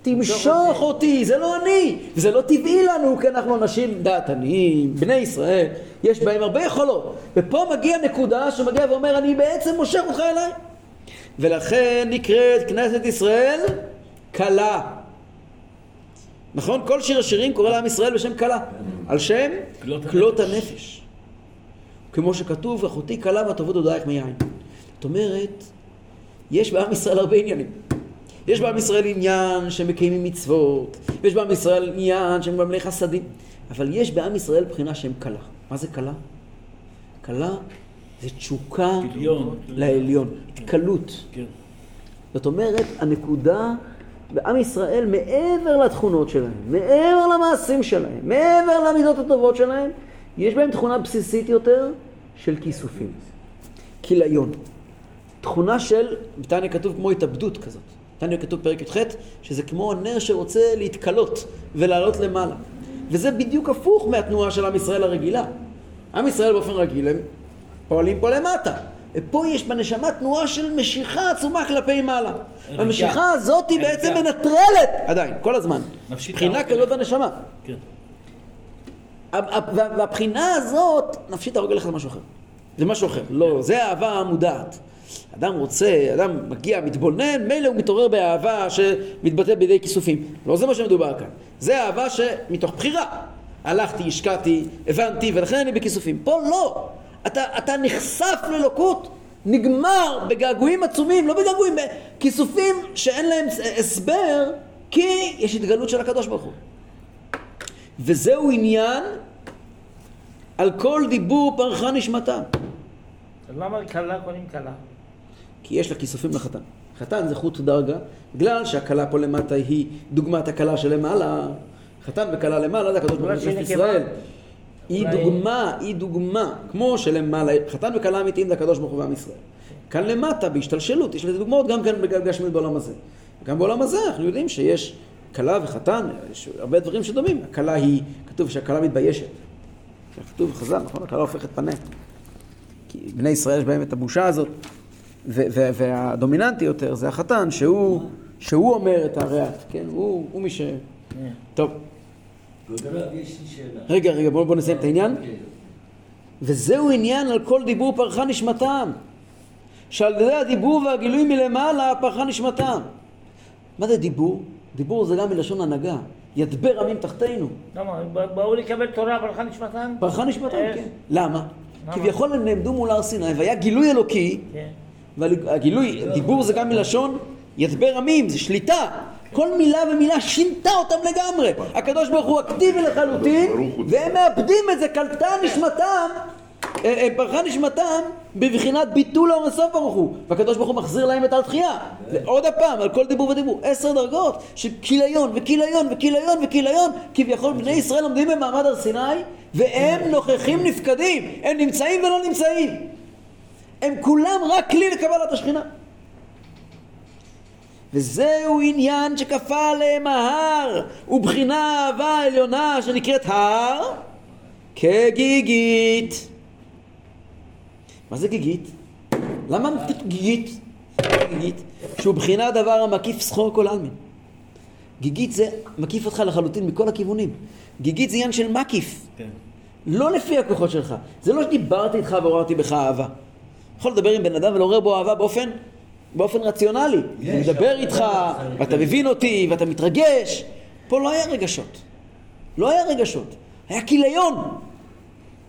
תמשוך אותי, זה לא אני, וזה לא טבעי לנו, כי אנחנו אנשים דעתניים, בני ישראל, יש בהם הרבה יכולות. ופה מגיע נקודה שמגיע ואומר, אני בעצם מושך אותך אליי. ולכן נקראת כנסת ישראל כלה. נכון? כל שיר השירים קורא לעם ישראל בשם כלה. על שם כלות הנפש. כמו שכתוב, אחותי כלה והטובות הודייך מיין. זאת אומרת, יש בעם ישראל הרבה עניינים. יש בעם ישראל עניין שמקיימים מצוות, ויש בעם ישראל עניין שהם ממלאי חסדים, אבל יש בעם ישראל בחינה שהם כלה. מה זה כלה? כלה זה תשוקה עליון. לעליון, התקלות. כן. זאת אומרת, הנקודה בעם ישראל, מעבר לתכונות שלהם, מעבר למעשים שלהם, מעבר למידות הטובות שלהם, יש בהם תכונה בסיסית יותר של כיסופים. כיליון. תכונה של, בתניא כתוב כמו התאבדות כזאת. בתניא כתוב פרק י"ח, שזה כמו נר שרוצה להתקלות ולעלות למעלה. וזה בדיוק הפוך מהתנועה של עם ישראל הרגילה. עם ישראל באופן רגיל הם פועלים פה למטה. ופה יש בנשמה תנועה של משיכה עצומה כלפי מעלה. רגיעה. המשיכה הזאת היא בעצם. מנטרלת, עדיין, כל הזמן. נפשית בחינה ההרוג. כזאת בנשמה. כן. וה- והבחינה הזאת, נפשית ההרוג לך למשהו אחר. זה משהו אחר. לא, זה אהבה מודעת. אדם רוצה, אדם מגיע, מתבונן, מילא הוא מתעורר באהבה שמתבטאת בידי כיסופים. לא זה מה שמדובר כאן. זה אהבה שמתוך בחירה. הלכתי, השקעתי, הבנתי, ולכן אני בכיסופים. פה לא. אתה, אתה נחשף לאלוקות, נגמר בגעגועים עצומים, לא בגעגועים, בכיסופים שאין להם הסבר, כי יש התגלות של הקדוש ברוך הוא. וזהו עניין על כל דיבור פרחה נשמתם. למה כלה קוראים כלה? כי יש לה כיסופים לחתן. חתן זה חוט דרגה, בגלל שהכלה פה למטה היא דוגמת הכלה שלמעלה. חתן וכלה למעלה זה הקדוש ברוך הוא של? ישראל. היא דוגמה, היא דוגמה, כמו שלמעלה, חתן וכלה אמיתיים זה הקדוש ברוך הוא ועם ישראל. כאן למטה, בהשתלשלות, יש לזה דוגמאות גם כאן בגשמיות בעולם הזה. גם בעולם הזה אנחנו יודעים שיש כלה וחתן, יש הרבה דברים שדומים. הכלה היא, כתוב שהכלה מתביישת. כתוב בחז"ל, נכון? הכלה הופכת פניה. כי בני ישראל יש בהם את הבושה הזאת, והדומיננטי יותר זה החתן, שהוא, שהוא אומר את הריח, כן? הוא, הוא מי ש... טוב. רגע, רגע, בואו בוא נסיים את העניין. וזהו עניין על כל דיבור פרחה נשמתם. שעל ידי הדיבור והגילוי מלמעלה פרחה נשמתם. מה זה דיבור? דיבור זה גם מלשון הנהגה. ידבר עמים תחתינו. למה? באו לקבל תורה, ברכה נשמתם? פרחה נשמתם, איך? כן. למה? כביכול הם נעמדו מול הר סיני והיה גילוי אלוקי, כן. והגילוי, דיבור זה גם מלשון ידבר עמים, זה שליטה. כל מילה ומילה שינתה אותם לגמרי. הקדוש ברוך הוא אקטיבי לחלוטין. והם מאבדים את זה, קלטה נשמתם אה, אה, פרחה נשמתם בבחינת ביטול האור אינסוף ברוך הוא, והקדוש ברוך הוא מחזיר להם את התחייה. עוד הפעם, על כל דיבור ודיבור. עשר דרגות של כיליון וכיליון וכיליון וכיליון. כביכול בני ישראל עומדים במעמד הר סיני, והם נוכחים נפקדים. הם נמצאים ולא נמצאים. הם כולם רק כלי לקבלת השכינה. וזהו עניין שכפה עליהם ההר, ובחינה אהבה עליונה שנקראת הר כגיגית. מה זה גיגית? למה גיגית? גיגית, שהוא בחינת דבר המקיף סחור כל עלמין. גיגית זה מקיף אותך לחלוטין מכל הכיוונים. גיגית זה עניין של מקיף. כן. לא לפי הכוחות שלך. זה לא שדיברתי איתך ועוררתי בך אהבה. יכול לדבר עם בן אדם ולעורר בו אהבה באופן, באופן רציונלי. אני מדבר איתך, ואתה מבין אותי, ואתה מתרגש. פה לא היה רגשות. לא היה רגשות. היה כיליון.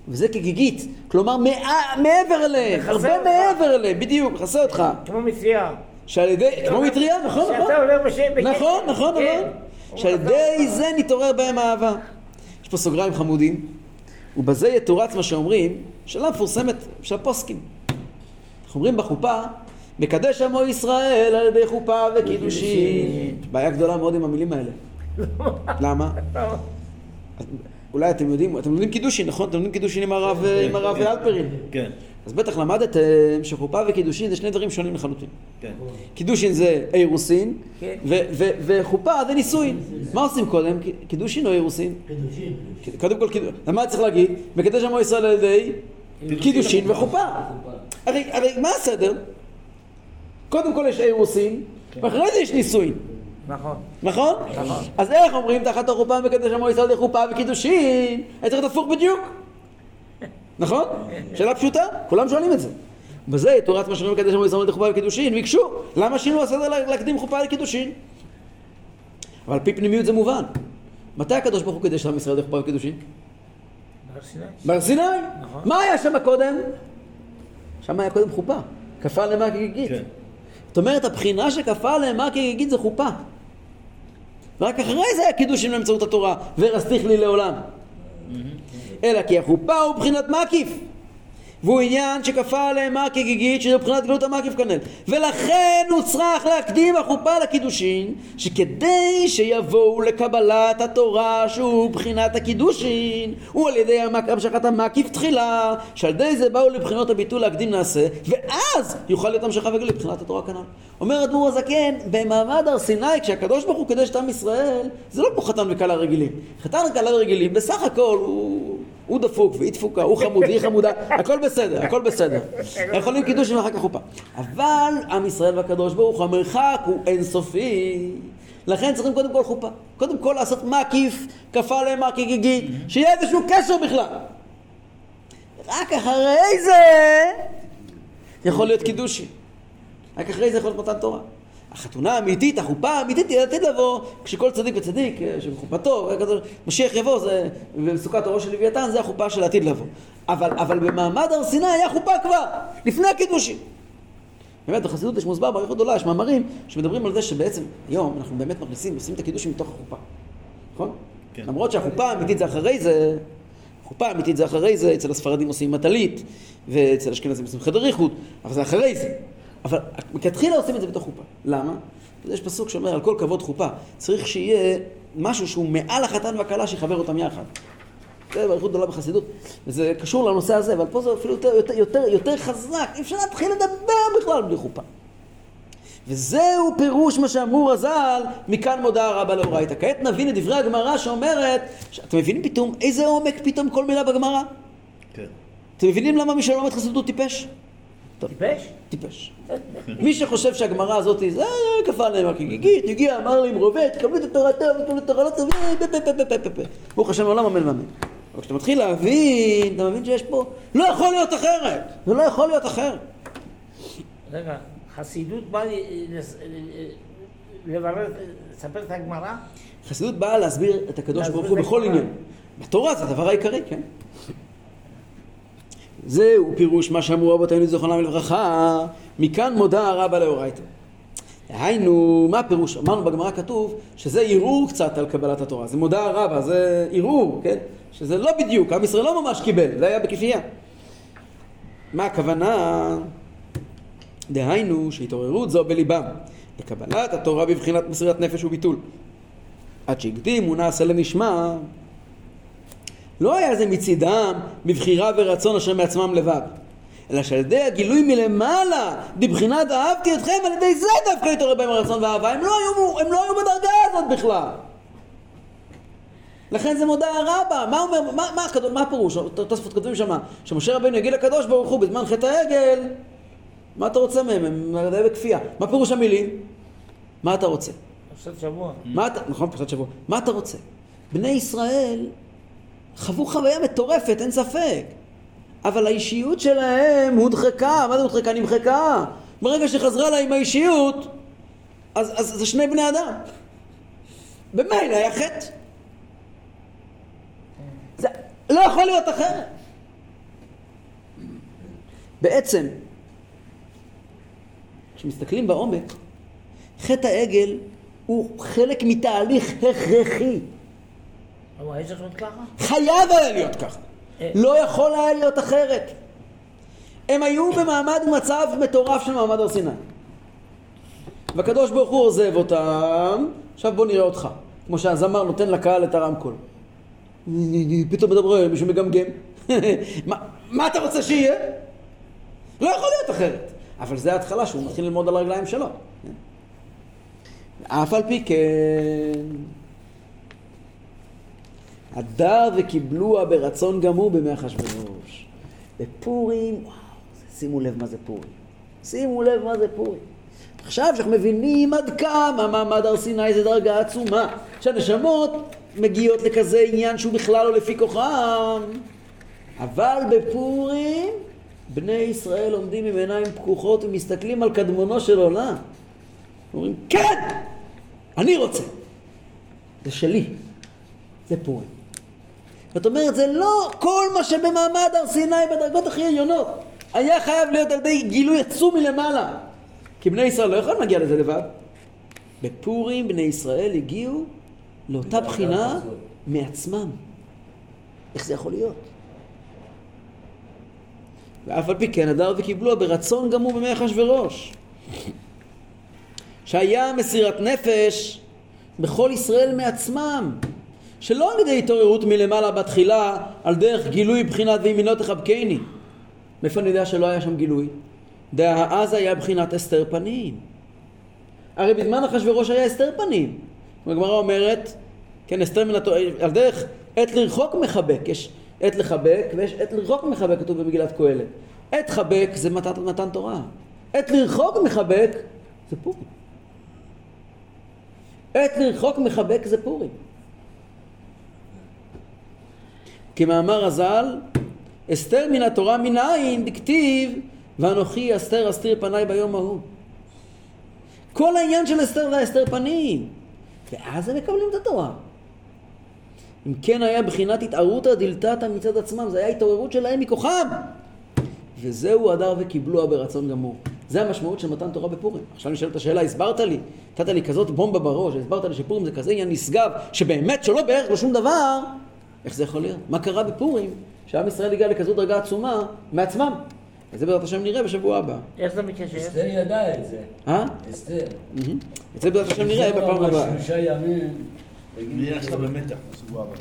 וזה כגיגית. כלומר, מאה- מעבר אליהם. הרבה אותך. מעבר אליהם. בדיוק, מכסה אותך. כמו מטריה. שעל ידי, כמו מטריה, נכון, נכון. שאתה הולך בשם... נכון, נכון, כן. נכון. שעל ידי זה נתעורר בהם אהבה. יש פה סוגריים חמודים, ובזה יתורץ מה שאומרים, שאלה מפורסמת של הפוסקים. אנחנו אומרים בחופה, מקדש עמו ישראל על ידי חופה וקידושין. בעיה גדולה מאוד עם המילים האלה. למה? אולי אתם יודעים, אתם לומדים קידושין, נכון? אתם לומדים קידושין עם הרב, עם הרב אלפרין. כן, אז בטח למדתם שחופה וקידושין זה שני דברים שונים לחלוטין. כן. קידושין זה אירוסין, כן. וחופה זה נישואין. מה עושים קודם? קידושין או אירוסין? קודם כל קידושין. למה צריך להגיד? מקדש עמו ישראל על ידי קידושין וחופה. הרי, הרי מה הסדר? קודם כל יש אירוסין, ואחרי זה יש נישואין. נכון. נכון? אז איך אומרים תחת החופה מקדש עמו ישראל לחופה וקידושין? היה צריך להיות הפוך בדיוק. נכון? שאלה פשוטה, כולם שואלים את זה. בזה תורת מה שאומרים מקדש עמו ישראל לחופה וקידושין, ביקשו. למה שינו הסדר לה- להקדים חופה לקידושין? אבל על פי פנימיות זה מובן. מתי הקדוש ברוך הוא קידש לעם ישראל לחופה וקידושין? בהר סיני. נכון. מה היה שם קודם? שם היה קודם חופה. כפה למה כגיגית. כן. זאת אומרת, הבחינה שכפה עליהם כגיגית זה חופה. ורק אחרי זה היה קידושים באמצעות התורה, ורסתיך לי לעולם. אלא כי החופה הוא בחינת מקיף. והוא עניין שכפה עליהם מה כגיגית, שזה בחינת גלות המקיף כנראה. ולכן הוא צריך להקדים החופה לקידושין, שכדי שיבואו לקבלת התורה שהוא בחינת הקידושין, הוא על ידי המשכת המקיף תחילה, שעל ידי זה באו לבחינות הביטול להקדים נעשה, ואז יוכל להיות המשכה וגלי בחינת התורה כנ"ל. אומר אדמו"ר הזקן, במעמד הר סיני, כשהקדוש ברוך הוא קידש את עם ישראל, זה לא כמו חתן וכלה רגילים. חתן וכלה רגילים, בסך הכל הוא... הוא דפוק והיא דפוקה, הוא חמוד והיא חמודה, הכל בסדר, הכל בסדר. יכולים קידושים ואחר כך חופה. אבל עם ישראל והקדוש ברוך הוא, המרחק הוא אינסופי. לכן צריכים קודם כל חופה. קודם כל לעשות מקיף, כפה עליהם מקיף גיגית, שיהיה איזשהו קשר בכלל. רק אחרי זה יכול להיות קידושי. רק אחרי זה יכול להיות מתן תורה. החתונה האמיתית, החופה האמיתית, היא עתיד לבוא כשכל צדיק וצדיק, אה, שבחופתו, אה, משיח יבוא, זה, ובסוכת אורו של לוויתן, זה החופה של העתיד לבוא. אבל, אבל במעמד הר סיני היה חופה כבר, לפני הקידושין. באמת, בחסידות יש מוסבר באריכות גדולה, יש מאמרים שמדברים על זה שבעצם היום אנחנו באמת מכניסים, עושים את הקידושין מתוך החופה. נכון? כן. למרות שהחופה האמיתית זה אחרי זה, החופה האמיתית זה אחרי זה, אצל הספרדים עושים מטלית, ואצל אשכנזים עושים חדר איחוד, אבל זה אחרי זה. אבל מלכתחילה עושים את זה בתוך חופה. למה? יש פסוק שאומר על כל כבוד חופה, צריך שיהיה משהו שהוא מעל החתן והכלה שיחבר אותם יחד. זה באריכות גדולה בחסידות, וזה קשור לנושא הזה, אבל פה זה אפילו יותר, יותר, יותר, יותר חזק, אי אפשר להתחיל לדבר בכלל בלי חופה. וזהו פירוש מה שאמרו רז"ל, מכאן מודה הרבה לאורייתא. כעת נבין את דברי הגמרא שאומרת, אתם מבינים פתאום איזה עומק פתאום כל מילה בגמרא? כן. אתם מבינים למה מי שלא לומד חסידות הוא טיפש? טיפש? טיפש. מי שחושב שהגמרא הזאת זה כפה עליהם כגיגית, הגיע, אמר לי עם רובה, תקבלו את התורתו, תקבלו את תורתו, ברוך השם לעולם אמן ואמן. אבל כשאתה מתחיל להבין, אתה מבין שיש פה, לא יכול להיות אחרת, זה לא יכול להיות אחרת. רגע, חסידות באה לברר, לספר את הגמרא? חסידות באה להסביר את הקדוש ברוך הוא בכל. עניין. בתורה זה הדבר העיקרי, כן? זהו פירוש מה שאמרו רבותינו זיכרונם לברכה, מכאן מודה הרבה לאורייתא. דהיינו, מה הפירוש? אמרנו בגמרא כתוב שזה ערעור קצת על קבלת התורה, זה מודה הרבה, זה ערעור, כן? שזה לא בדיוק, עם ישראל לא ממש קיבל, זה היה בכפייה. מה הכוונה? דהיינו שהתעוררות זו בליבם לקבלת התורה בבחינת מסירת נפש וביטול. עד שהקדימו נעשה לנשמע לא היה זה מצידם בבחירה ורצון אשר מעצמם לבד אלא שעל ידי הגילוי מלמעלה בבחינת אהבתי אתכם על ידי זה דווקא התעורר בהם הרצון והאהבה הם לא היו, הם לא היו בדרגה הזאת בכלל לכן זה מודעה רבה, מה אומר, מה, מה, הקדוש- מה הפירוש? תוספות כותבים שמה, שמשה רבנו יגיד לקדוש ברוך הוא בזמן חטא העגל, מה אתה רוצה מהם? הם די בכפייה. מה פירוש המילים? מה אתה רוצה? פרשת שבוע. מה אתה, נכון, פרשת שבוע. מה אתה רוצה? בני ישראל חוו חוויה מטורפת, אין ספק. אבל האישיות שלהם הודחקה, מה זה הודחקה? נמחקה. ברגע שחזרה לה עם האישיות, אז, אז זה שני בני אדם. במילא היה חטא. זה לא יכול להיות אחרת. בעצם, כשמסתכלים בעומק, חטא העגל הוא חלק מתהליך הכרחי. ככה? חייב היה להיות ככה. לא יכול היה להיות אחרת. הם היו במעמד ומצב מטורף של מעמד הר סיני. והקדוש ברוך הוא עוזב אותם, עכשיו בוא נראה אותך. כמו שהזמר נותן לקהל את הרמקול. פתאום מדבר מישהו מגמגם. מה, מה אתה רוצה שיהיה? לא יכול להיות אחרת. אבל זה ההתחלה שהוא מתחיל ללמוד על הרגליים שלו. אף על פי כן, הדר וקיבלוה ברצון גמור בימי אחשוורוש. בפורים, וואו, שימו לב מה זה פורים. שימו לב מה זה פורים. עכשיו שאנחנו מבינים עד כמה מעמד הר סיני זה דרגה עצומה, שהנשמות מגיעות לכזה עניין שהוא בכלל לא לפי כוחם. אבל בפורים בני ישראל עומדים עם עיניים פקוחות ומסתכלים על קדמונו של עולם. אומרים, כן! אני רוצה. זה שלי. זה פורים. זאת אומרת, זה לא כל מה שבמעמד הר סיני בדרגות הכי עליונות. היה חייב להיות על ידי גילוי עצום מלמעלה. כי בני ישראל לא יכולים להגיע לזה לבד. בפורים בני ישראל הגיעו לאותה בחינה מעצמם. איך זה יכול להיות? ואף על פי כן הדר וקיבלוה ברצון גמור בימי אחשוורוש. שהיה מסירת נפש בכל ישראל מעצמם. שלא על ידי התעוררות מלמעלה בתחילה, על דרך גילוי בחינת וימינו תחבקני. מאיפה אני יודע שלא היה שם גילוי? דעה אז היה בחינת הסתר פנים. הרי בזמן אחשוורוש היה הסתר פנים. הגמרא אומרת, כן, הסתר מן התורה, על דרך עת לרחוק מחבק, יש עת לחבק ויש עת לרחוק מחבק, כתוב במגילת קהלת. עת חבק זה מתן, מתן תורה. עת לרחוק מחבק זה פורים. עת לרחוק מחבק זה פורים. כמאמר הז"ל, אסתר מן התורה מנין דכתיב ואנוכי אסתר אסתיר פניי ביום ההוא. כל העניין של אסתר זה אסתר פנים. ואז הם מקבלים את התורה. אם כן היה בחינת התערותא דלתתא מצד עצמם, זה היה התעוררות שלהם מכוחם. וזהו הדר וקיבלוה ברצון גמור. זה המשמעות של מתן תורה בפורים. עכשיו נשאלת השאלה, הסברת לי, נתת לי כזאת בומבה בראש, הסברת לי שפורים זה כזה עניין נשגב, שבאמת שלא בערך לו שום דבר, איך זה יכול להיות? מה קרה בפורים, שעם ישראל הגיע לכזאת דרגה עצומה מעצמם? אז זה בעזרת השם נראה בשבוע הבא. איך זה מתיישב? אסתר ידע את זה. אה? אסתר. את זה בעזרת השם נראה בפעם הבאה. שלושה ימים. נהיה עכשיו במתח בשבוע הבא.